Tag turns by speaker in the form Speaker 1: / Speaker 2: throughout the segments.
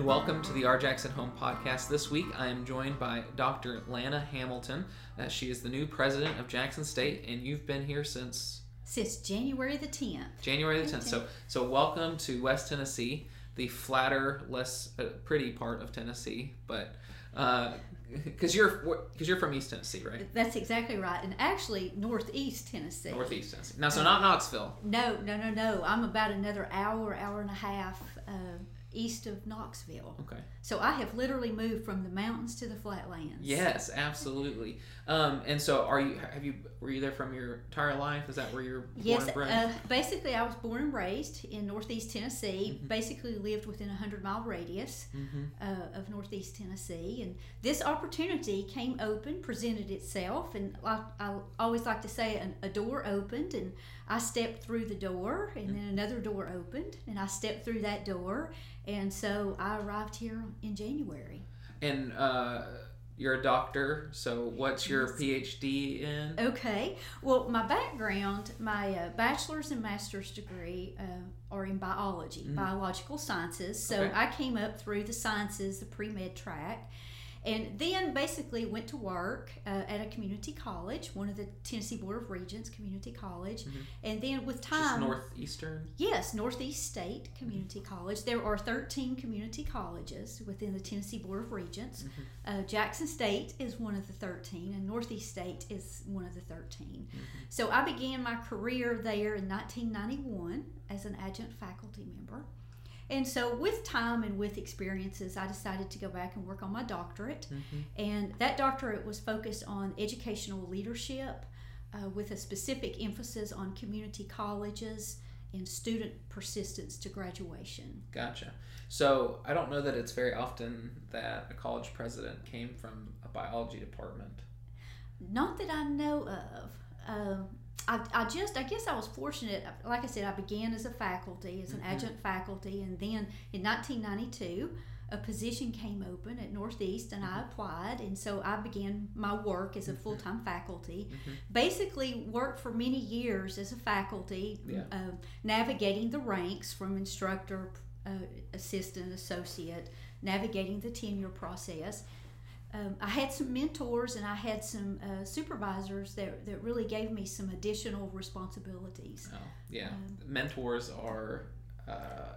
Speaker 1: and welcome to the Our Jackson Home Podcast. This week I am joined by Dr. Allana Hamilton. Uh, she is the new president of Jackson State, and you've been here since
Speaker 2: since January the 10th.
Speaker 1: January the 10th. So, so welcome to West Tennessee, the flatter, less uh, pretty part of Tennessee, but because uh, you're because you're from East Tennessee, right?
Speaker 2: That's exactly right, and actually Northeast Tennessee.
Speaker 1: Northeast Tennessee. Now, so not Knoxville.
Speaker 2: No, no, no, no. I'm about another hour, hour and a half uh, east of Knoxville.
Speaker 1: Okay.
Speaker 2: So I have literally moved from the mountains to the flatlands.
Speaker 1: Yes, absolutely. Um, and so, are you? Have you? Were you there from your entire life? Is that where you're born
Speaker 2: yes,
Speaker 1: and bred?
Speaker 2: Uh, basically, I was born and raised in Northeast Tennessee.
Speaker 1: Mm-hmm.
Speaker 2: Basically, lived within a hundred mile radius
Speaker 1: mm-hmm.
Speaker 2: uh, of Northeast Tennessee, and this opportunity came open, presented itself, and I, I always like to say, an, a door opened, and I stepped through the door, and then another door opened, and I stepped through that door, and so I arrived here in January.
Speaker 1: And uh, you're a doctor, so what's your
Speaker 2: Yes.
Speaker 1: PhD in?
Speaker 2: Okay. Well, my background, my uh, bachelor's and master's degree uh, are in biology,
Speaker 1: Mhm.
Speaker 2: biological sciences. So
Speaker 1: Okay.
Speaker 2: I came up through the sciences, the pre med track, and then basically went to work uh, at a community college, one of the Tennessee Board of Regents Community College.
Speaker 1: Mhm.
Speaker 2: And then with
Speaker 1: Just
Speaker 2: time.
Speaker 1: northeastern.
Speaker 2: Yes, Northeast State Community College. There are 13 community colleges within the Tennessee Board of Regents. Uh, Jackson State is one of the 13, and Northeast State is one of the 13. So I began my career there in 1991 as an adjunct faculty member. And so, with time and with experiences, I decided to go back and work on my doctorate.
Speaker 1: Mhm.
Speaker 2: And that doctorate was focused on educational leadership uh, with a specific emphasis on community colleges and student persistence to graduation.
Speaker 1: Gotcha. So I don't know that it's very often that a college president came from a biology department.
Speaker 2: Not that I know of. Um, I, I just, I guess I was fortunate. Like I said, I began as a faculty, as an
Speaker 1: Mhm.
Speaker 2: adjunct faculty, and then in 1992, a position came open at Northeast, and I applied, and so I began my work as a
Speaker 1: Mhm.
Speaker 2: full time faculty.
Speaker 1: Mhm.
Speaker 2: Basically, worked for many years as a faculty,
Speaker 1: Yeah.
Speaker 2: uh, navigating the ranks from instructor, uh, assistant, associate, navigating the tenure process um, I had some mentors and I had some uh, supervisors that, that really gave me some additional responsibilities.
Speaker 1: Oh, yeah.
Speaker 2: Um,
Speaker 1: Mentors are, uh,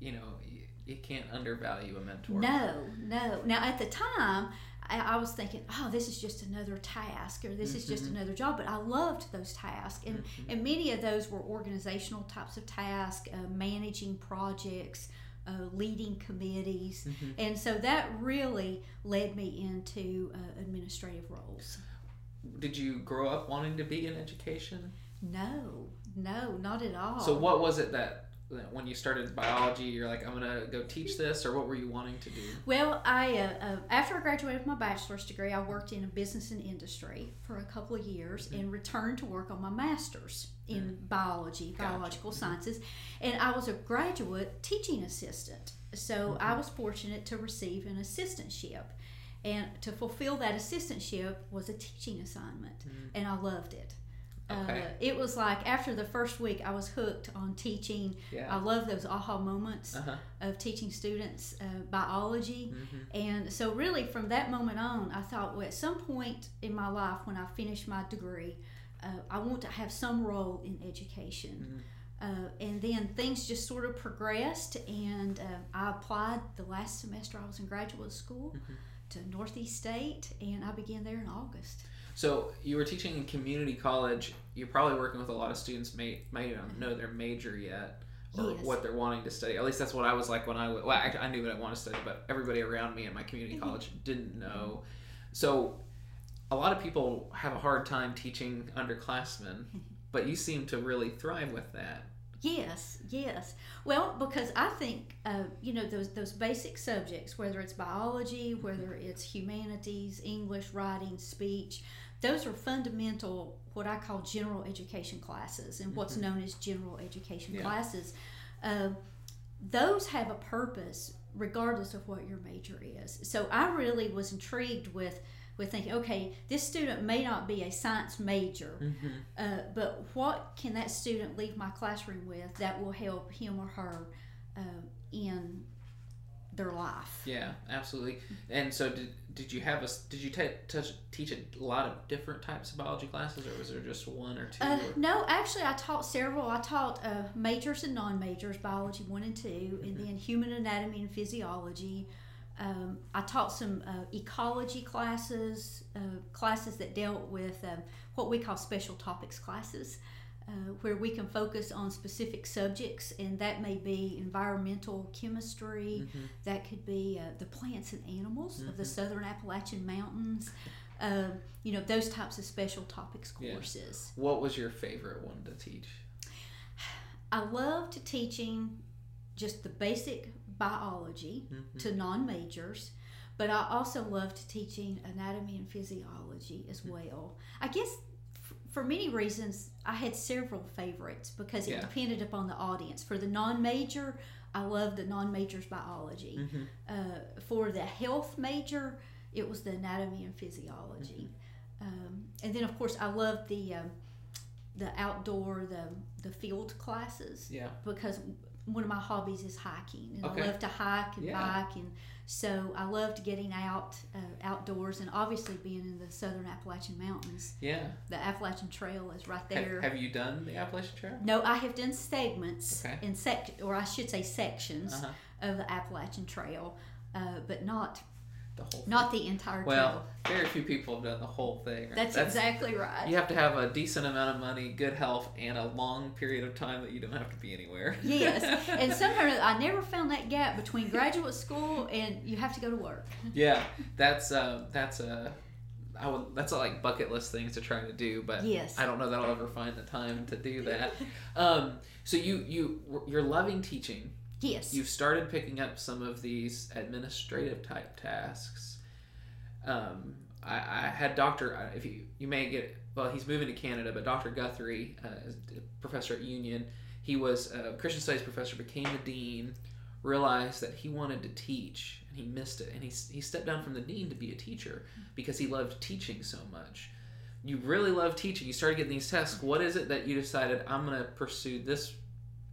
Speaker 1: you know, you, you can't undervalue a mentor.
Speaker 2: No, no. Now, at the time, I, I was thinking, oh, this is just another task or this is just
Speaker 1: Mhm.
Speaker 2: another job, but I loved those tasks. And,
Speaker 1: Mhm.
Speaker 2: and many of those were organizational types of tasks, uh, managing projects, uh, leading committees.
Speaker 1: Mhm.
Speaker 2: And so that really led me into uh, administrative roles.
Speaker 1: Did you grow up wanting to be in education?
Speaker 2: No, no, not at all.
Speaker 1: So what was it that, when you started biology, you're like, I'm gonna go teach this, or what were you wanting to do?
Speaker 2: Well, I uh, uh, after I graduated with my bachelor's degree, I worked in a business and industry for a couple of years
Speaker 1: Mhm.
Speaker 2: and returned to work on my master's in biology,
Speaker 1: Gotcha.
Speaker 2: biological sciences, and I was a graduate teaching assistant. So I
Speaker 1: Mhm.
Speaker 2: was fortunate to receive an assistantship, and to fulfill that assistantship was a teaching assignment,
Speaker 1: Mhm.
Speaker 2: and I loved it.
Speaker 1: Okay.
Speaker 2: Uh, it was like after the first week, I was hooked on teaching.
Speaker 1: Yeah.
Speaker 2: I love those aha moments
Speaker 1: Uh huh.
Speaker 2: of teaching students uh, biology.
Speaker 1: hmm
Speaker 2: And so, really, from that moment on, I thought, well, at some point in my life, when I finish my degree, uh, I want to have some role in education. Uh, and then things just sort of progressed, and uh, I applied the last semester I was in graduate school
Speaker 1: Mhm.
Speaker 2: to Northeast State, and I began there in August.
Speaker 1: So you were teaching in community college. You're probably working with a lot of students may may not know their major yet or
Speaker 2: Yes.
Speaker 1: what they're wanting to study. At least that's what I was like when I well, actually, I knew what I wanted to study, but everybody around me at my community
Speaker 2: Mhm.
Speaker 1: college didn't know. So a lot of people have a hard time teaching underclassmen, but you seem to really thrive with that.
Speaker 2: Yes, yes. Well, because I think uh, you know those those basic subjects, whether it's biology, whether it's humanities, English, writing, speech, those are fundamental what I call general education classes, and what's
Speaker 1: Mhm.
Speaker 2: known as general education
Speaker 1: Yeah.
Speaker 2: classes. Uh, those have a purpose regardless of what your major is. So I really was intrigued with with thinking, okay, this student may not be a science major,
Speaker 1: Mm-hmm.
Speaker 2: uh, but what can that student leave my classroom with that will help him or her uh, in their life.
Speaker 1: Yeah, absolutely. And so, did did you have a did you touch, teach a lot of different types of biology classes, or was there just one or two?
Speaker 2: Uh,
Speaker 1: or-
Speaker 2: no, actually, I taught several. I taught uh, majors and non majors, biology one and 2 and
Speaker 1: Mhm.
Speaker 2: then human anatomy and physiology. Um, I taught some uh, ecology classes, uh, classes that dealt with um, what we call special topics classes, uh, where we can focus on specific subjects, and that may be environmental chemistry,
Speaker 1: Mhm.
Speaker 2: that could be uh, the plants and animals of the
Speaker 1: Mhm.
Speaker 2: southern Appalachian Mountains. Um, you know, those types of special topics
Speaker 1: Yeah.
Speaker 2: courses.
Speaker 1: What was your favorite one to teach?
Speaker 2: I loved teaching just the basic biology
Speaker 1: Mhm.
Speaker 2: to non majors, but I also loved teaching anatomy and physiology as
Speaker 1: Mhm.
Speaker 2: well. I guess for many reasons, I had several favorites because it
Speaker 1: Yeah.
Speaker 2: depended upon the audience. For the non major, I loved the non majors biology.
Speaker 1: Mhm.
Speaker 2: Uh, for the health major, it was the anatomy and physiology. Um, and then, of course, I loved the um, the outdoor, the the field classes
Speaker 1: Yeah.
Speaker 2: because one of my hobbies is hiking, and
Speaker 1: Okay.
Speaker 2: I love to hike and
Speaker 1: Yeah.
Speaker 2: bike, and so I loved getting out uh, outdoors, and obviously being in the southern Appalachian Mountains.
Speaker 1: Yeah.
Speaker 2: The Appalachian Trail is right
Speaker 1: Have,
Speaker 2: there.
Speaker 1: have you done the Appalachian Trail?
Speaker 2: no, I have done segments
Speaker 1: Okay.
Speaker 2: in sec, or I should say sections
Speaker 1: Uh-huh.
Speaker 2: of the Appalachian Trail, uh, but not
Speaker 1: The whole.
Speaker 2: not the entire
Speaker 1: Well,
Speaker 2: trail.
Speaker 1: very few people have done the whole thing. right?
Speaker 2: That's, exactly right.
Speaker 1: You have to have a decent amount of money, good health, and a long period of time that you don't have to be anywhere.
Speaker 2: Yes, and somehow I never found that gap between graduate school and you have to go to work.
Speaker 1: yeah, that's uh, that's a. I would, that's a, like bucket list things to try to do, but
Speaker 2: Yes.
Speaker 1: I don't know that I'll ever find the time to do that. um, so you you you're loving teaching.
Speaker 2: Yes.
Speaker 1: You've started picking up some of these administrative type tasks. Um, I, I had Doctor. uh, If you you may get well, he's moving to Canada, but Doctor Guthrie, uh, professor at Union, he was a Christian studies professor, became the dean, realized that he wanted to teach and he missed it, and he he stepped down from the dean to be a teacher because he loved teaching so much. You really love teaching. You started getting these tests. What is it that you decided I'm going to pursue this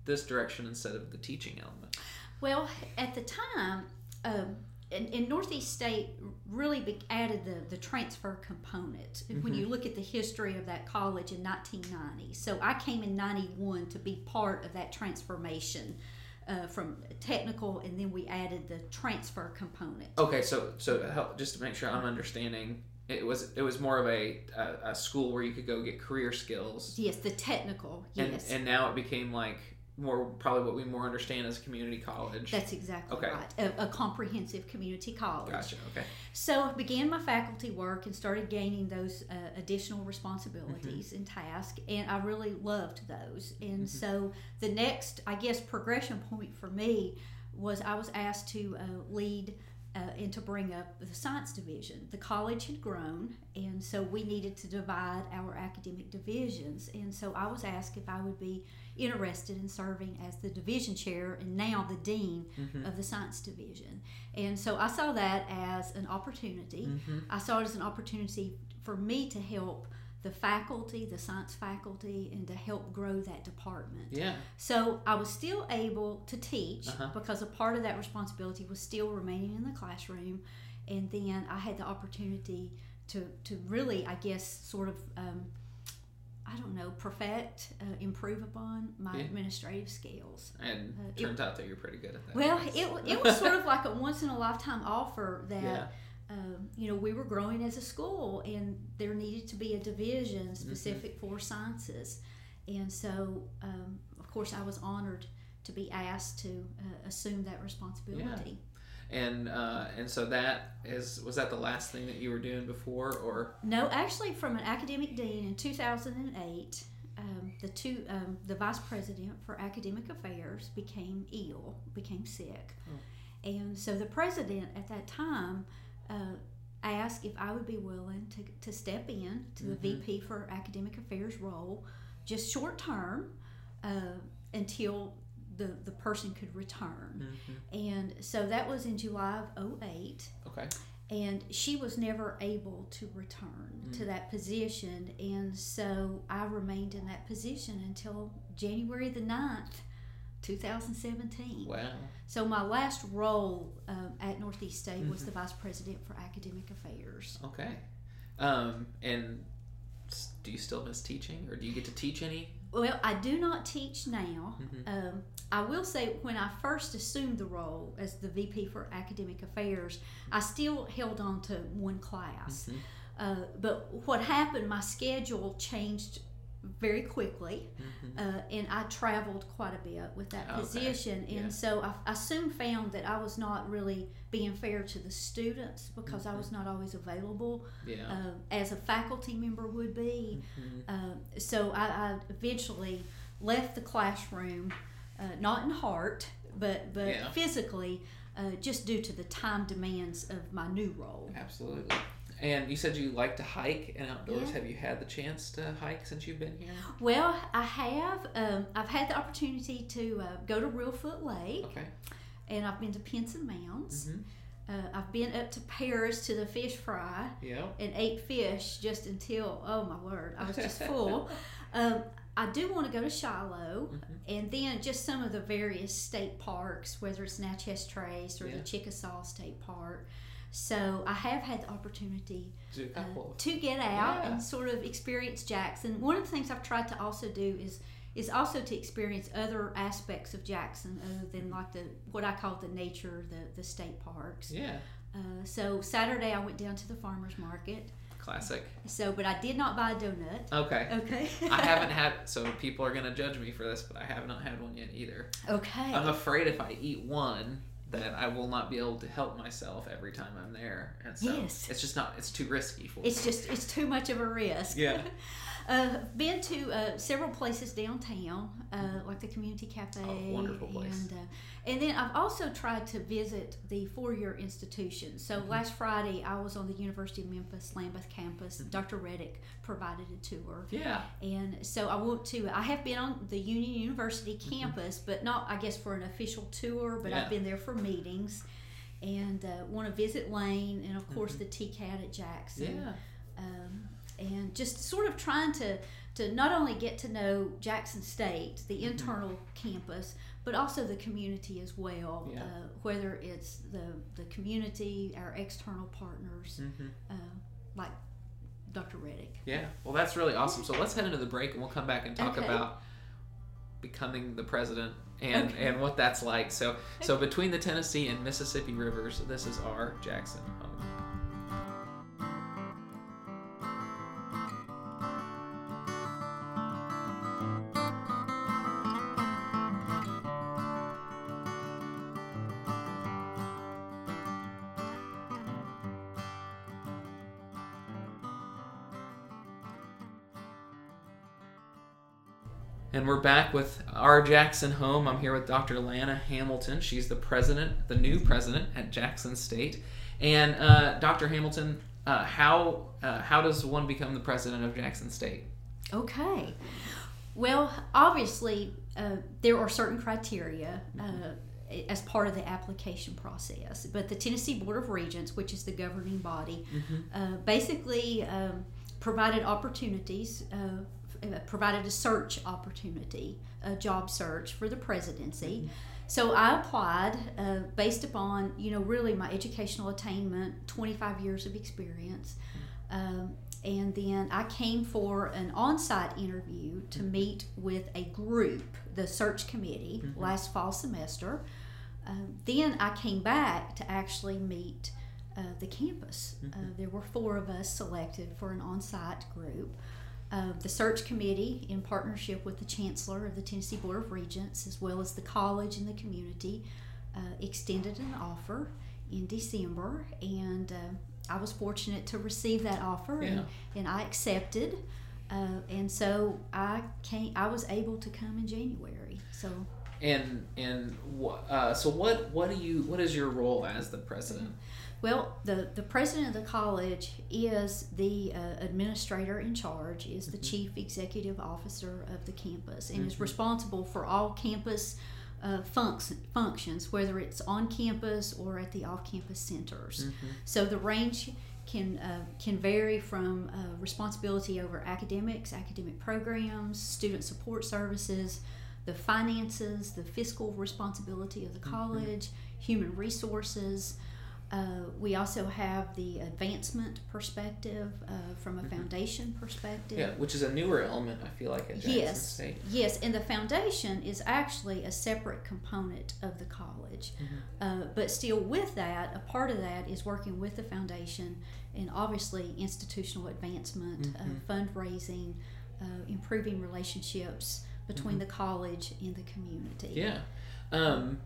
Speaker 1: this direction instead of the teaching element?
Speaker 2: Well, at the time, um, in, in Northeast State really be, added the, the transfer component. When
Speaker 1: Mhm.
Speaker 2: you look at the history of that college in 1990, so I came in 91 to be part of that transformation uh, from technical, and then we added the transfer component.
Speaker 1: Okay, so so help just to make sure I'm understanding, it was it was more of a a, a school where you could go get career skills,
Speaker 2: Yes, the technical.
Speaker 1: and
Speaker 2: Yes,
Speaker 1: and now it became like more probably what we more understand as a community college.
Speaker 2: that's exactly
Speaker 1: Okay.
Speaker 2: right. A, a comprehensive community college.
Speaker 1: Gotcha. Okay.
Speaker 2: So I began my faculty work and started gaining those uh, additional responsibilities and tasks, and I really loved those. And
Speaker 1: Mhm.
Speaker 2: so the next, I guess, progression point for me was I was asked to uh, lead uh, and to bring up the science division. The college had grown, and so we needed to divide our academic divisions. And so I was asked if I would be interested in serving as the division chair and now the dean
Speaker 1: Mm-hmm.
Speaker 2: of the science division. And so I saw that as an opportunity.
Speaker 1: Mm-hmm.
Speaker 2: I saw it as an opportunity for me to help the faculty, the science faculty, and to help grow that department.
Speaker 1: Yeah.
Speaker 2: So I was still able to teach
Speaker 1: Uh-huh.
Speaker 2: because a part of that responsibility was still remaining in the classroom. And then I had the opportunity to, to really, I guess, sort of, um, I don't know, perfect, uh, improve upon my
Speaker 1: Yeah.
Speaker 2: administrative skills.
Speaker 1: And
Speaker 2: Uh, it-
Speaker 1: turns out that you're pretty good at that.
Speaker 2: Well, it, it was sort of like a once in a lifetime offer that,
Speaker 1: yeah.
Speaker 2: um, you know, we were growing as a school and there needed to be a division specific for sciences. And so, um, of course, I was honored to be asked to uh, assume that responsibility.
Speaker 1: And uh, and so that is was that the last thing that you were doing before or
Speaker 2: No, actually, from an academic dean in 2008, um, the two um, the vice president for academic affairs became ill, became sick,
Speaker 1: Oh.
Speaker 2: and so the president at that time uh, asked if I would be willing to, to step in to the
Speaker 1: Mhm.
Speaker 2: VP for academic affairs role, just short term, uh, until the the person could return, and so that was in July of 08
Speaker 1: okay
Speaker 2: and she was never able to return to
Speaker 1: Mm.
Speaker 2: that position and so i remained in that position until january the 9th 2017.
Speaker 1: Wow.
Speaker 2: So my last role um, at Northeast State was
Speaker 1: Mhm.
Speaker 2: the vice president for academic affairs.
Speaker 1: Okay. Um, and do you still miss teaching, or do you get to teach any?
Speaker 2: Well, I do not teach now.
Speaker 1: Mhm.
Speaker 2: Um, I will say when I first assumed the role as the VP for academic affairs, I still held on to one class.
Speaker 1: Mhm.
Speaker 2: Uh, but what happened, my schedule changed very quickly.
Speaker 1: Mhm.
Speaker 2: uh, and I traveled quite a bit with that
Speaker 1: Okay,
Speaker 2: position, and
Speaker 1: yeah.
Speaker 2: so I, I soon found that I was not really being fair to the students because I was not always available
Speaker 1: Yeah.
Speaker 2: uh, as a faculty member would be.
Speaker 1: Mhm.
Speaker 2: Uh, so I, I eventually left the classroom, uh, not in heart, but but
Speaker 1: Yeah.
Speaker 2: physically, uh, just due to the time demands of my new role.
Speaker 1: Absolutely. And you said you like to hike and outdoors.
Speaker 2: Yeah.
Speaker 1: Have you had the chance to hike since you've been here?
Speaker 2: Well, I have. Um, I've had the opportunity to uh, go to Reelfoot Lake.
Speaker 1: Okay.
Speaker 2: and I've been to Pinson Mounds.
Speaker 1: Mhm.
Speaker 2: Uh, I've been up to Paris to the fish fry
Speaker 1: Yeah.
Speaker 2: and ate fish just until oh my word, I was just full. Um, I do want to go to Shiloh,
Speaker 1: Mhm.
Speaker 2: and then just some of the various state parks, whether it's Natchez Trace or
Speaker 1: Yeah.
Speaker 2: the Chickasaw State Park. So I have had the opportunity uh, to get out
Speaker 1: Yeah.
Speaker 2: and sort of experience Jackson. One of the things I've tried to also do is is also to experience other aspects of Jackson other than like the what I call the nature, the the state parks.
Speaker 1: yeah.
Speaker 2: Uh, so Saturday I went down to the farmers market.
Speaker 1: Classic.
Speaker 2: So, but I did not buy a donut.
Speaker 1: Okay.
Speaker 2: Okay.
Speaker 1: I haven't had. So people are gonna judge me for this, but I have not had one yet either.
Speaker 2: Okay.
Speaker 1: I'm afraid if I eat one, that I will not be able to help myself every time I'm there, and so
Speaker 2: Yes.
Speaker 1: it's just not. It's too risky for.
Speaker 2: It's
Speaker 1: me.
Speaker 2: just it's too much of a risk.
Speaker 1: Yeah.
Speaker 2: uh, been to uh, several places downtown, uh, like the community cafe.
Speaker 1: Oh, wonderful place.
Speaker 2: And, uh, and then I've also tried to visit the four-year institutions. So
Speaker 1: Mhm.
Speaker 2: last Friday I was on the University of Memphis Lambuth campus.
Speaker 1: Mhm.
Speaker 2: Dr. Reddick provided a tour.
Speaker 1: Yeah.
Speaker 2: And so I went to, I have been on the Union University campus, but not, I guess, for an official tour, but
Speaker 1: Mm-hmm. Yeah.
Speaker 2: I've been there for meetings and uh, want to visit Lane and, of course,
Speaker 1: Mhm.
Speaker 2: the TCAT at Jackson.
Speaker 1: Yeah.
Speaker 2: Um, and just sort of trying to, to not only get to know Jackson State, the
Speaker 1: Mhm.
Speaker 2: internal campus, but also the community as well,
Speaker 1: Yeah.
Speaker 2: uh, whether it's the, the community, our external partners,
Speaker 1: hmm
Speaker 2: uh, like Dr. Reddick.
Speaker 1: Yeah. Well, that's really awesome. So let's head into the break, and we'll come back and talk
Speaker 2: Okay.
Speaker 1: about becoming the president and
Speaker 2: Okay.
Speaker 1: and what that's like. So so between the Tennessee and Mississippi rivers, this is our Jackson home. And we're back with our Jackson home. I'm here with Dr. Allana Hamilton. She's the president, the new president at Jackson State. And uh, Dr. Hamilton, uh, how uh, how does one become the president of Jackson State?
Speaker 2: Okay. Well, obviously, uh, there are certain criteria uh, as part of the application process. But the Tennessee Board of Regents, which is the governing body, uh, basically um, provided opportunities, provided a search opportunity, a job search for the presidency. So I applied uh, based upon, you know, really my educational attainment, 25 years of experience. Um, and then I came for an on site interview to meet with a group, the search committee,
Speaker 1: Mhm.
Speaker 2: last fall semester. Um, then I came back to actually meet uh, the campus. Uh,
Speaker 1: Mhm.
Speaker 2: there were four of us selected for an on site group. Uh, the search committee, in partnership with the chancellor of the Tennessee Board of Regents, as well as the college and the community, uh, extended an offer in December, and uh, I was fortunate to receive that offer,
Speaker 1: Yeah.
Speaker 2: and, and I accepted. Uh, and so I came. I was able to come in January. So
Speaker 1: And and uh, so what what do you what is your role as the president?
Speaker 2: Well, the, the president of the college is the uh, administrator in charge, is the
Speaker 1: Mhm.
Speaker 2: chief executive officer of the campus, and is
Speaker 1: Mhm.
Speaker 2: responsible for all campus uh, func- functions, whether it's on campus or at the off campus centers.
Speaker 1: Mhm.
Speaker 2: So the range can, uh, can vary from uh, responsibility over academics, academic programs, student support services, the finances, the fiscal responsibility of the
Speaker 1: Mm-hmm.
Speaker 2: college, human resources. Uh, we also have the advancement perspective uh, from a foundation perspective.
Speaker 1: Mm-hmm. Yeah, which is a newer element, I feel like, at Jackson
Speaker 2: Yes,
Speaker 1: State.
Speaker 2: yes, and the foundation is actually a separate component of the college. Uh, but still, with that, a part of that is working with the foundation and obviously institutional advancement, uh, fundraising, uh, improving relationships between the college and the community.
Speaker 1: Yeah. Um,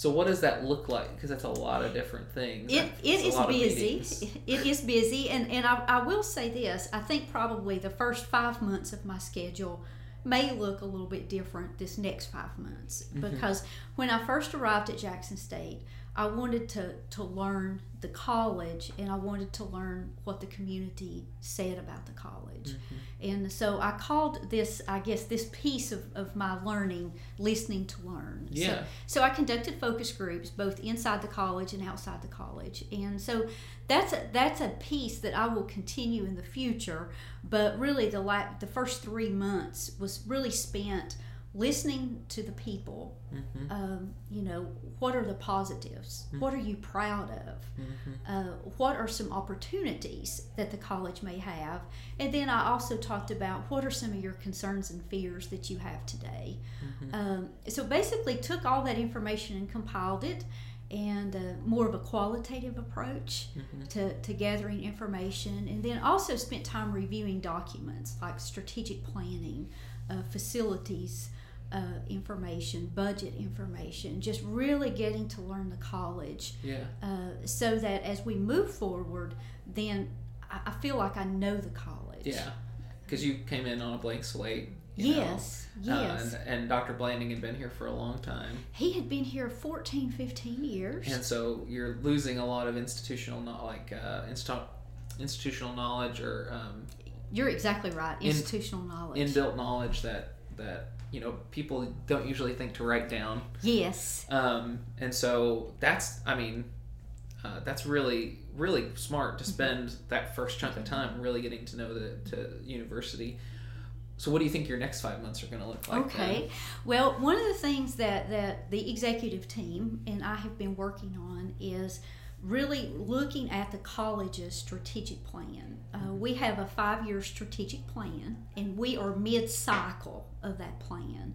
Speaker 1: so what does that look like? Because that's a lot of different things.
Speaker 2: It, it is busy. It is busy, and, and I, I will say this I think probably the first five months of my schedule may look a little bit different this next five months
Speaker 1: Mm-hmm.
Speaker 2: because when I first arrived at Jackson State, I wanted to, to learn the college and I wanted to learn what the community said about the college.
Speaker 1: Mm-hmm.
Speaker 2: And so I called this, I guess, this piece of, of my learning, listening to learn. So-
Speaker 1: Yeah.
Speaker 2: so I conducted focus groups both inside the college and outside the college, and so that's a, that's a piece that I will continue in the future. But really, the la- the first three months was really spent listening to the people.
Speaker 1: Mhm.
Speaker 2: Um, you know, what are the positives? What are you proud of?
Speaker 1: Mhm.
Speaker 2: Uh, what are some opportunities that the college may have? And then I also talked about what are some of your concerns and fears that you have today. Um, so basically, took all that information and compiled it, and uh, more of a qualitative approach to, to gathering information, and then also spent time reviewing documents like strategic planning, uh, facilities. Uh, information, budget information, just really getting to learn the college
Speaker 1: Yeah.
Speaker 2: uh, so that as we move forward, then I, I feel like I know the college.
Speaker 1: Yeah. Because you came in on a blank slate. you know,
Speaker 2: Yes,
Speaker 1: uh,
Speaker 2: yes.
Speaker 1: and, and Dr. Blanding had been here for a long time.
Speaker 2: he had been here 14, 15 years.
Speaker 1: And so you're losing a lot of institutional, not like uh, insta- institutional knowledge or um,
Speaker 2: You're exactly right.
Speaker 1: In-
Speaker 2: Institutional knowledge.
Speaker 1: inbuilt knowledge that that you know people don't usually think to write down.
Speaker 2: yes.
Speaker 1: Um, and so that's, I mean, uh, that's really, really smart to spend that first chunk of time really getting to know the to university. So, what do you think your next five months are going to look like? then?
Speaker 2: Okay. Well, one of the things that, that the executive team and I have been working on is really looking at the college's strategic plan. Uh, we have a five year strategic plan, and we are mid cycle of that plan.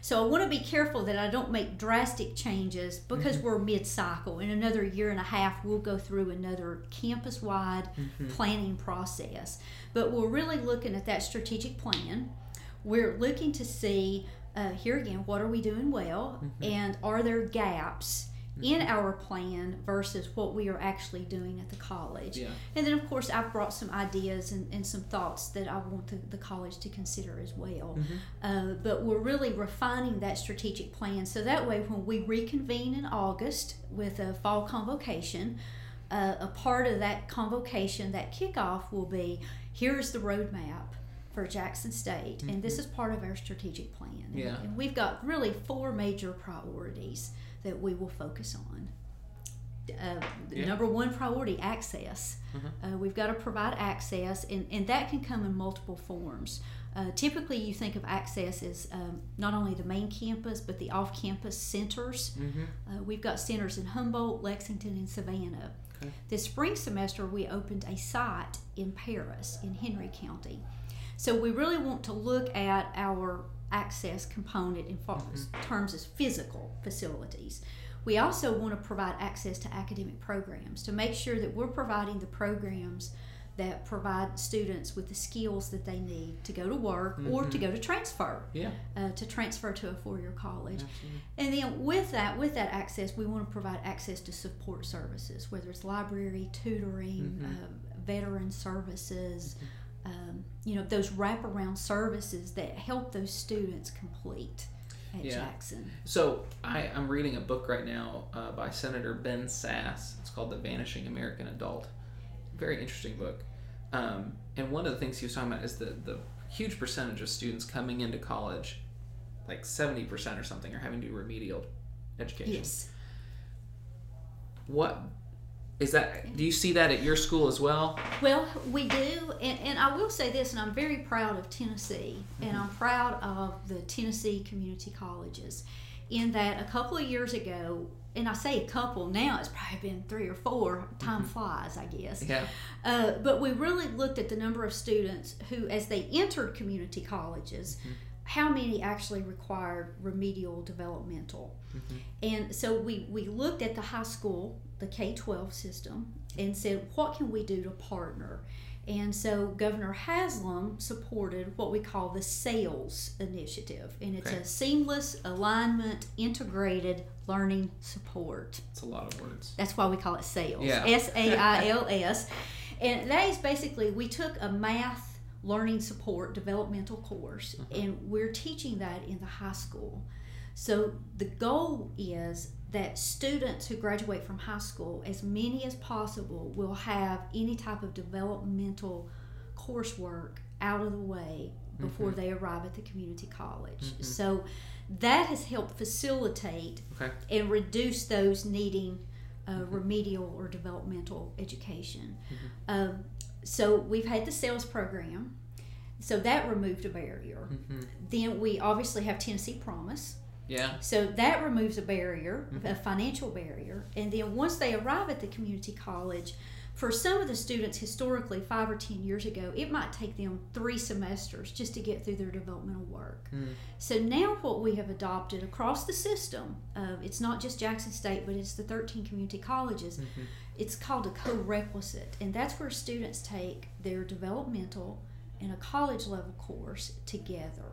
Speaker 2: So I want to be careful that I don't make drastic changes because we're mid cycle. In another year and a half, we'll go through another campus wide planning process. But we're really looking at that strategic plan. We're looking to see uh, here again what are we doing well and are there gaps in our plan versus what we are actually doing at the college.
Speaker 1: Yeah.
Speaker 2: And then, of course, I've brought some ideas and, and some thoughts that I want the, the college to consider as well. Uh, but we're really refining that strategic plan so that way, when we reconvene in August with a fall convocation, uh, a part of that convocation, that kickoff will be here's the roadmap for Jackson State, and this is part of our strategic plan.
Speaker 1: Yeah.
Speaker 2: And we've got really four major priorities that we will focus on. Uh, the
Speaker 1: Yeah.
Speaker 2: Number one priority access. Uh, we've got to provide access, and, and that can come in multiple forms. Uh, typically, you think of access as um, not only the main campus, but the off campus centers.
Speaker 1: Mhm.
Speaker 2: Uh, we've got centers in Humboldt, Lexington, and Savannah.
Speaker 1: Okay.
Speaker 2: This spring semester, we opened a site in Paris, in Henry County. So we really want to look at our access component in far- terms of physical facilities. We also want to provide access to academic programs to make sure that we're providing the programs that provide students with the skills that they need to go to work or to go to transfer
Speaker 1: Yeah.
Speaker 2: uh, to transfer to a four-year college.
Speaker 1: Absolutely.
Speaker 2: And then with that, with that access, we want to provide access to support services, whether it's library, tutoring,
Speaker 1: Mhm.
Speaker 2: uh, veteran services, um, you know, those wraparound services that help those students complete at
Speaker 1: Yeah.
Speaker 2: Jackson.
Speaker 1: So I, I'm reading a book right now uh, by Senator Ben Sasse. It's called The Vanishing American Adult. Very interesting book. Um, and one of the things he was talking about is the, the huge percentage of students coming into college, like 70% or something, are having to do remedial education.
Speaker 2: Yes.
Speaker 1: What is that do you see that at your school as well?
Speaker 2: Well, we do, and, and I will say this, and I'm very proud of Tennessee, and
Speaker 1: Mm-hmm.
Speaker 2: I'm proud of the Tennessee community colleges, in that a couple of years ago, and I say a couple now, it's probably been three or four. Time flies, I guess.
Speaker 1: Mm-hmm. Yeah.
Speaker 2: Uh, but we really looked at the number of students who, as they entered community colleges,
Speaker 1: Mm-hmm.
Speaker 2: How many actually required remedial developmental. Mm-hmm. And so we, we looked at the high school, the K 12 system, and said, what can we do to partner? And so Governor Haslam supported what we call the SAILS initiative, and it's
Speaker 1: Okay.
Speaker 2: a seamless alignment integrated learning support.
Speaker 1: It's a lot of words.
Speaker 2: That's why we call it
Speaker 1: SAILS.
Speaker 2: S A I L S. And that is basically we took a math learning support developmental course
Speaker 1: Mm-hmm.
Speaker 2: and we're teaching that in the high school. So the goal is that students who graduate from high school, as many as possible, will have any type of developmental coursework out of the way before
Speaker 1: Mm-hmm.
Speaker 2: they arrive at the community college. So that has helped facilitate
Speaker 1: Okay.
Speaker 2: and reduce those needing uh, remedial or developmental education. Um, so we've had the SAILS program, so that removed a barrier.
Speaker 1: hmm
Speaker 2: Then we obviously have Tennessee Promise,
Speaker 1: Yeah.
Speaker 2: so that removes a barrier, a financial barrier. And then once they arrive at the community college, for some of the students historically, five or ten years ago, it might take them three semesters just to get through their developmental work.
Speaker 1: Mm.
Speaker 2: So now what we have adopted across the system, uh, it's not just Jackson State, but it's the 13 community colleges.
Speaker 1: Mhm.
Speaker 2: It's called a co-requisite, and that's where students take their developmental and a college level course together.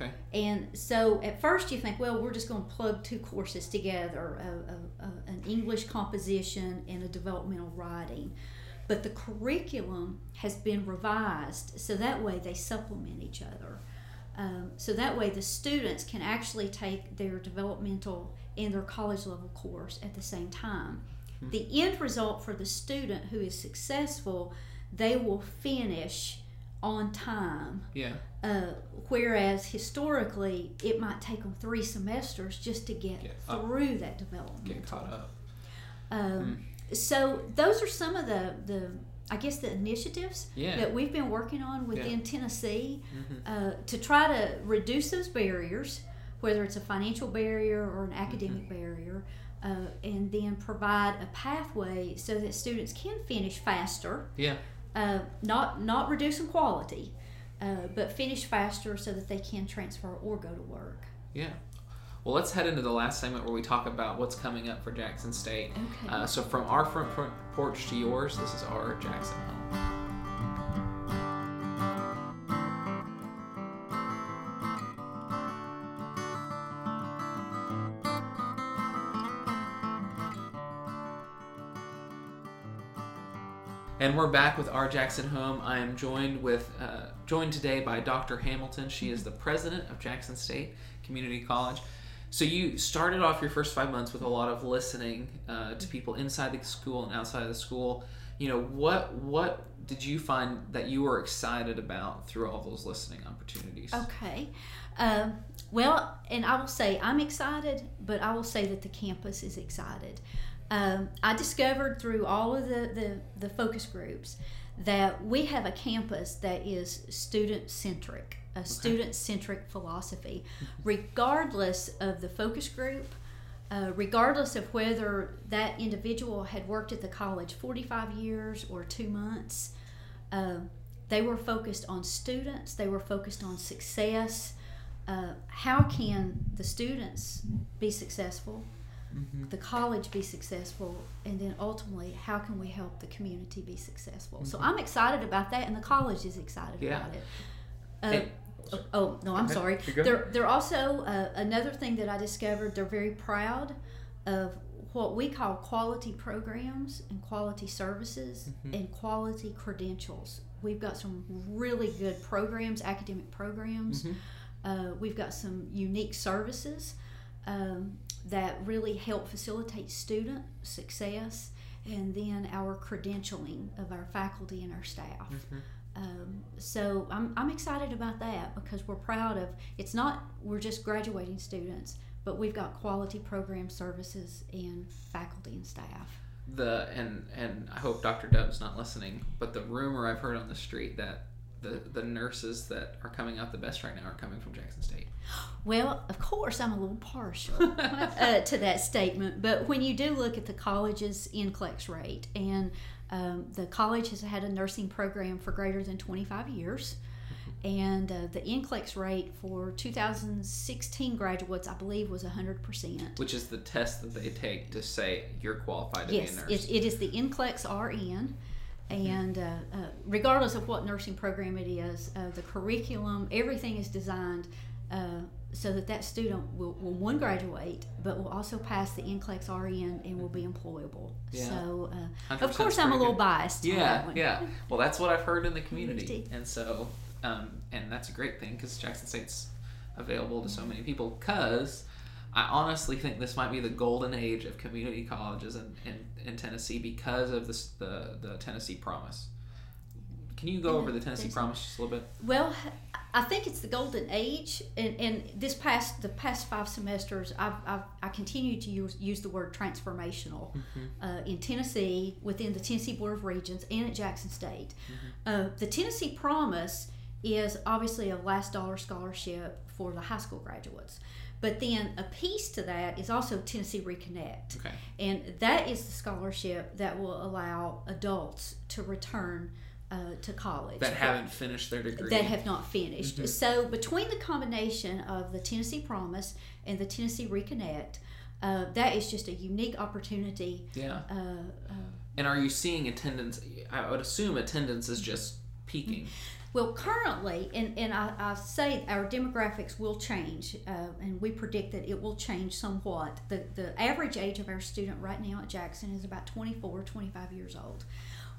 Speaker 1: Okay.
Speaker 2: And so at first you think, well, we're just going to plug two courses together a, a, a, an English composition and a developmental writing. But the curriculum has been revised so that way they supplement each other. Um, so that way the students can actually take their developmental and their college level course at the same time. The end result for the student who is successful, they will finish on time
Speaker 1: Yeah.
Speaker 2: uh, whereas historically, it might take them three semesters just to get
Speaker 1: Get up.
Speaker 2: through that development.
Speaker 1: Get caught up.
Speaker 2: Um, So those are some of the, the I guess the initiatives
Speaker 1: Yeah.
Speaker 2: that we've been working on within Tennessee
Speaker 1: Mhm.
Speaker 2: uh, to try to reduce those barriers, whether it's a financial barrier or an academic
Speaker 1: Mm-hmm.
Speaker 2: barrier, uh, and then provide a pathway so that students can finish faster
Speaker 1: Yeah.
Speaker 2: uh, not not reducing quality, uh, but finish faster so that they can transfer or go to work.
Speaker 1: Yeah. Well, let's head into the last segment where we talk about what's coming up for Jackson State.
Speaker 2: Okay.
Speaker 1: Uh, so, from our front, front porch to yours, this is our Jackson home. And we're back with our Jackson Home. I am joined with uh, joined today by Dr. Hamilton. She is the president of Jackson State Community College. So you started off your first five months with a lot of listening uh, to people inside the school and outside of the school. You know what what did you find that you were excited about through all those listening opportunities?
Speaker 2: Okay. Um, well, and I will say I'm excited, but I will say that the campus is excited. Um, I discovered through all of the, the, the focus groups that we have a campus that is student centric, a student centric philosophy, regardless of the focus group. Uh, regardless of whether that individual had worked at the college 45 years or two months, uh, they were focused on students, they were focused on success. Uh, how can the students be successful,
Speaker 1: Mm-hmm.
Speaker 2: the college be successful, and then ultimately, how can we help the community be successful? So I'm excited about that, and the college is excited
Speaker 1: Mm-hmm. Yeah.
Speaker 2: about it. Uh,
Speaker 1: And-
Speaker 2: oh, oh, no, I'm sorry. They're, they're also uh, another thing that I discovered. They're very proud of what we call quality programs and quality services
Speaker 1: Mhm.
Speaker 2: and quality credentials. We've got some really good programs, academic programs.
Speaker 1: Mhm.
Speaker 2: Uh, we've got some unique services um, that really help facilitate student success, and then our credentialing of our faculty and our staff.
Speaker 1: Mhm.
Speaker 2: Um, so I'm, I'm excited about that because we're proud of it's not we're just graduating students, but we've got quality program services and faculty and staff.
Speaker 1: the and and I hope Dr. Dub's not listening, but the rumor I've heard on the street that the the nurses that are coming out the best right now are coming from Jackson State.
Speaker 2: Well, of course, I'm a little partial uh, to that statement, but when you do look at the college's NCLEX rate, and um, the college has had a nursing program for greater than 25 years, and uh, the NCLEX rate for 2016 graduates, I believe, was 100%.
Speaker 1: Which is the test that they take to say you're qualified to
Speaker 2: yes,
Speaker 1: be a nurse.
Speaker 2: Yes, it is the NCLEX RN. And uh, uh, regardless of what nursing program it is, uh, the curriculum, everything is designed uh, so that that student will, will one graduate, but will also pass the NCLEX RN and will be employable.
Speaker 1: Yeah.
Speaker 2: So, uh, of course, I'm a little
Speaker 1: good.
Speaker 2: biased.
Speaker 1: Yeah, yeah. Well, that's what I've heard in the community,
Speaker 2: Community.
Speaker 1: and so, um, and that's a great thing because Jackson State's available to so many people. Because I honestly think this might be the golden age of community colleges in, in, in Tennessee because of this the the Tennessee Promise. Can you go over the Tennessee Promise just a little bit?
Speaker 2: Well, I think it's the golden age, and, and this past the past five semesters, I've, I've I continue to use use the word transformational uh, in Tennessee within the Tennessee Board of Regents and at Jackson State. Uh, the Tennessee Promise is obviously a last dollar scholarship for the high school graduates. But then a piece to that is also Tennessee Reconnect.
Speaker 1: Okay.
Speaker 2: And that is the scholarship that will allow adults to return uh, to college.
Speaker 1: That haven't finished their degree.
Speaker 2: that have not finished.
Speaker 1: Mhm.
Speaker 2: So between the combination of the Tennessee Promise and the Tennessee Reconnect, uh, that is just a unique opportunity.
Speaker 1: yeah.
Speaker 2: Uh, uh,
Speaker 1: And are you seeing attendance? I would assume attendance is just peaking.
Speaker 2: well, currently, and, and I, I say our demographics will change, uh, and we predict that it will change somewhat. The, the average age of our student right now at Jackson is about 24, 25 years old.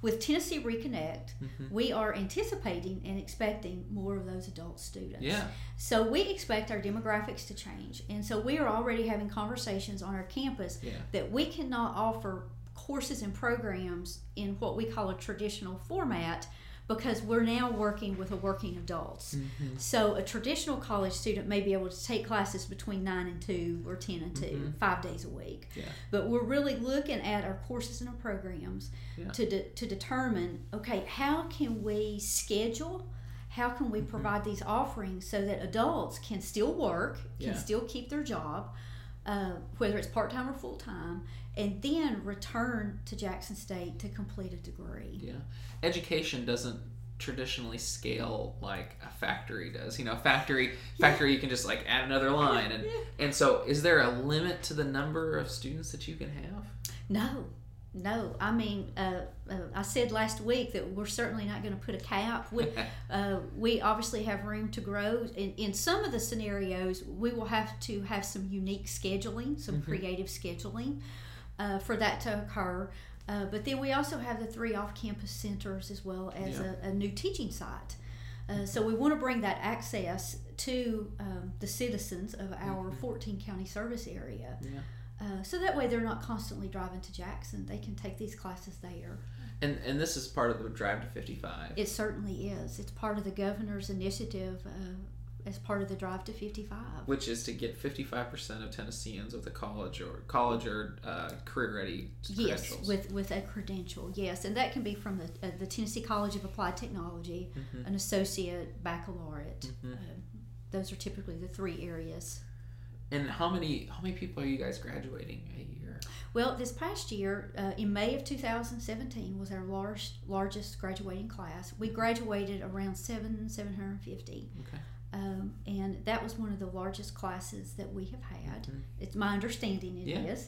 Speaker 2: With Tennessee Reconnect,
Speaker 1: Mhm.
Speaker 2: we are anticipating and expecting more of those adult students.
Speaker 1: Yeah.
Speaker 2: So we expect our demographics to change. And so we are already having conversations on our campus
Speaker 1: Yeah.
Speaker 2: that we cannot offer courses and programs in what we call a traditional format because we're now working with a working adults.
Speaker 1: Mhm.
Speaker 2: So a traditional college student may be able to take classes between 9 and 2 or 10 and 2,
Speaker 1: Mhm.
Speaker 2: 5 days a week.
Speaker 1: Yeah.
Speaker 2: But we're really looking at our courses and our programs
Speaker 1: Yeah.
Speaker 2: to, de- to determine okay, how can we schedule? How can we
Speaker 1: Mhm.
Speaker 2: provide these offerings so that adults can still work, can
Speaker 1: Yeah.
Speaker 2: still keep their job, uh, whether it's part time or full time, and then return to Jackson State to complete a degree?
Speaker 1: Yeah. Education doesn't traditionally scale like a factory does. You know, factory factory you can just like add another line and and so is there a limit to the number of students that you can have?
Speaker 2: No, no. I mean, uh, uh, I said last week that we're certainly not going to put a cap. We, uh, we obviously have room to grow. In, in some of the scenarios, we will have to have some unique scheduling, some
Speaker 1: Mhm.
Speaker 2: creative scheduling uh, for that to occur. Uh, but then we also have the three off campus centers as well as
Speaker 1: Yeah.
Speaker 2: a, a new teaching site. Uh, so we want to bring that access to um, the citizens of our
Speaker 1: Mhm.
Speaker 2: 14 county service area.
Speaker 1: Yeah.
Speaker 2: Uh, so that way they're not constantly driving to Jackson. They can take these classes there.
Speaker 1: And and this is part of the drive to 55.
Speaker 2: It certainly is. It's part of the governor's initiative uh, as part of the Drive to 55.
Speaker 1: which is to get 55% of Tennesseans with a college or college or uh, career ready
Speaker 2: Yes, with, with a credential, yes. And that can be from the, uh, the Tennessee College of Applied Technology,
Speaker 1: Mhm.
Speaker 2: an associate, baccalaureate.
Speaker 1: Mhm.
Speaker 2: Uh, those are typically the three areas.
Speaker 1: And how many how many people are you guys graduating a year?
Speaker 2: Well, this past year, uh, in May of 2017, was our large, largest graduating class. We graduated around seven 750.
Speaker 1: Okay.
Speaker 2: Um, and that was one of the largest classes that we have had.
Speaker 1: Mhm.
Speaker 2: It's my understanding it is.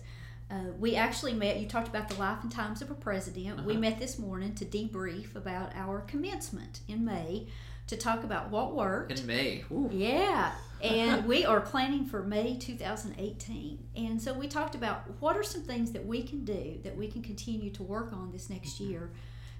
Speaker 1: Yeah.
Speaker 2: Uh, we actually met, you talked about the life and times of a president. We
Speaker 1: Uh-huh.
Speaker 2: met this morning to debrief about our commencement in May to talk about what worked.
Speaker 1: In May. Ooh.
Speaker 2: Yeah, and we are planning for May 2018. And so we talked about what are some things that we can do that we can continue to work on this next
Speaker 1: Mhm.
Speaker 2: year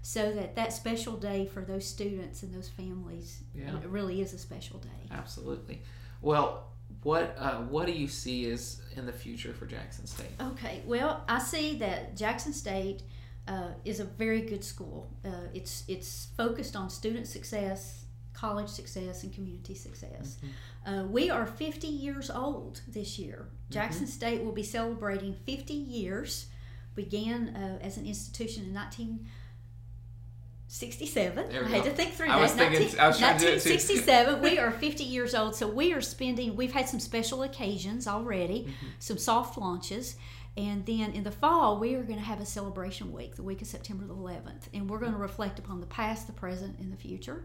Speaker 2: so that that special day for those students and those families
Speaker 1: Yeah.
Speaker 2: it really is a special day.
Speaker 1: Absolutely. Well, what uh, what do you see is in the future for Jackson State?
Speaker 2: Okay, well, I see that Jackson State uh, is a very good school. Uh, it's it's focused on student success, college success, and community success. Uh, we are 50 years old this year. Jackson State will be celebrating 50 years began uh, as an institution in 1967. I had
Speaker 1: go.
Speaker 2: to think through
Speaker 1: I
Speaker 2: that.
Speaker 1: was thinking- I was trying to do it too.
Speaker 2: 1967. we are 50 years old, so we are spending. We've had some special occasions already,
Speaker 1: Mm-hmm.
Speaker 2: some soft launches. And then in the fall, we are going to have a celebration week, the week of September the 11th. And we're going to reflect upon the past, the present, and the future.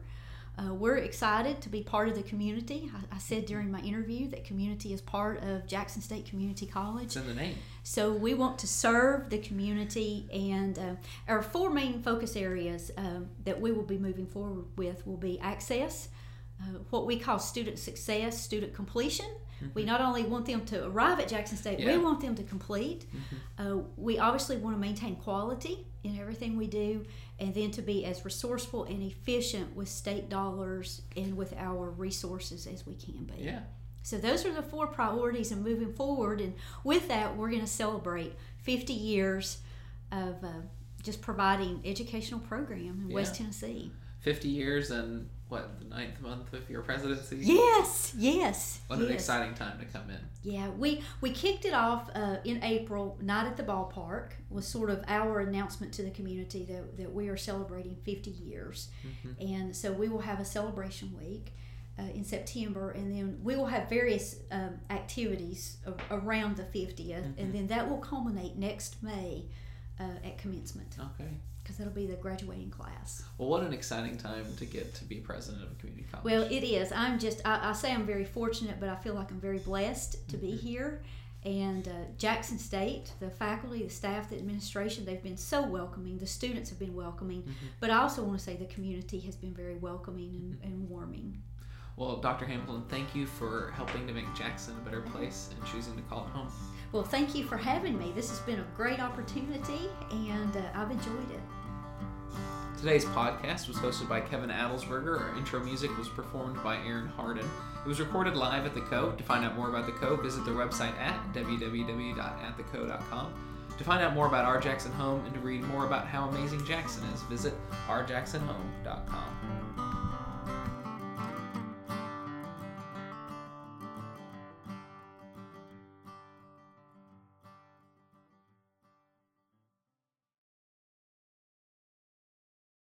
Speaker 2: Uh, we're excited to be part of the community. I, I said during my interview that community is part of Jackson State Community College.
Speaker 1: It's in the name.
Speaker 2: So we want to serve the community, and uh, our four main focus areas um, that we will be moving forward with will be access, uh, what we call student success, student completion. We not only want them to arrive at Jackson State,
Speaker 1: Yeah.
Speaker 2: we want them to complete. Uh, we obviously want to maintain quality in everything we do, and then to be as resourceful and efficient with state dollars and with our resources as we can be.
Speaker 1: Yeah.
Speaker 2: So those are the four priorities and moving forward. And with that, we're going to celebrate 50 years of uh, just providing educational program in West Tennessee.
Speaker 1: 50 years and what, the ninth month of your presidency?
Speaker 2: Yes, yes.
Speaker 1: What an exciting time to come in.
Speaker 2: Yeah, we we kicked it off uh, in April. Night at the ballpark was sort of our announcement to the community that, that we are celebrating 50 years,
Speaker 1: Mm-hmm.
Speaker 2: and so we will have a celebration week. Uh, in September, and then we will have various um, activities a- around the 50th,
Speaker 1: Mm-hmm.
Speaker 2: and then that will culminate next May uh, at commencement
Speaker 1: Okay.
Speaker 2: Because that'll be the graduating class.
Speaker 1: Well, what an exciting time to get to be president of a community college.
Speaker 2: Well, it is. I'm just, I, I say I'm very fortunate, but I feel like I'm very blessed to be
Speaker 1: Mm-hmm.
Speaker 2: here. And uh, Jackson State, the faculty, the staff, the administration, they've been so welcoming. The students have been welcoming.
Speaker 1: Mm-hmm.
Speaker 2: But I also want to say the community has been very welcoming and, and warming.
Speaker 1: Well, Dr. Hamilton, thank you for helping to make Jackson a better place and choosing to call it home.
Speaker 2: Well, thank you for having me. This has been a great opportunity, and uh, I've enjoyed it.
Speaker 1: Today's podcast was hosted by Kevin Adelsberger. Our intro music was performed by Aaron Harden. It was recorded live at the Co. To find out more about the Co, visit their website at www.attheco.com. To find out more about our Jackson Home and to read more about how amazing Jackson is, visit ourjacksonhome.com.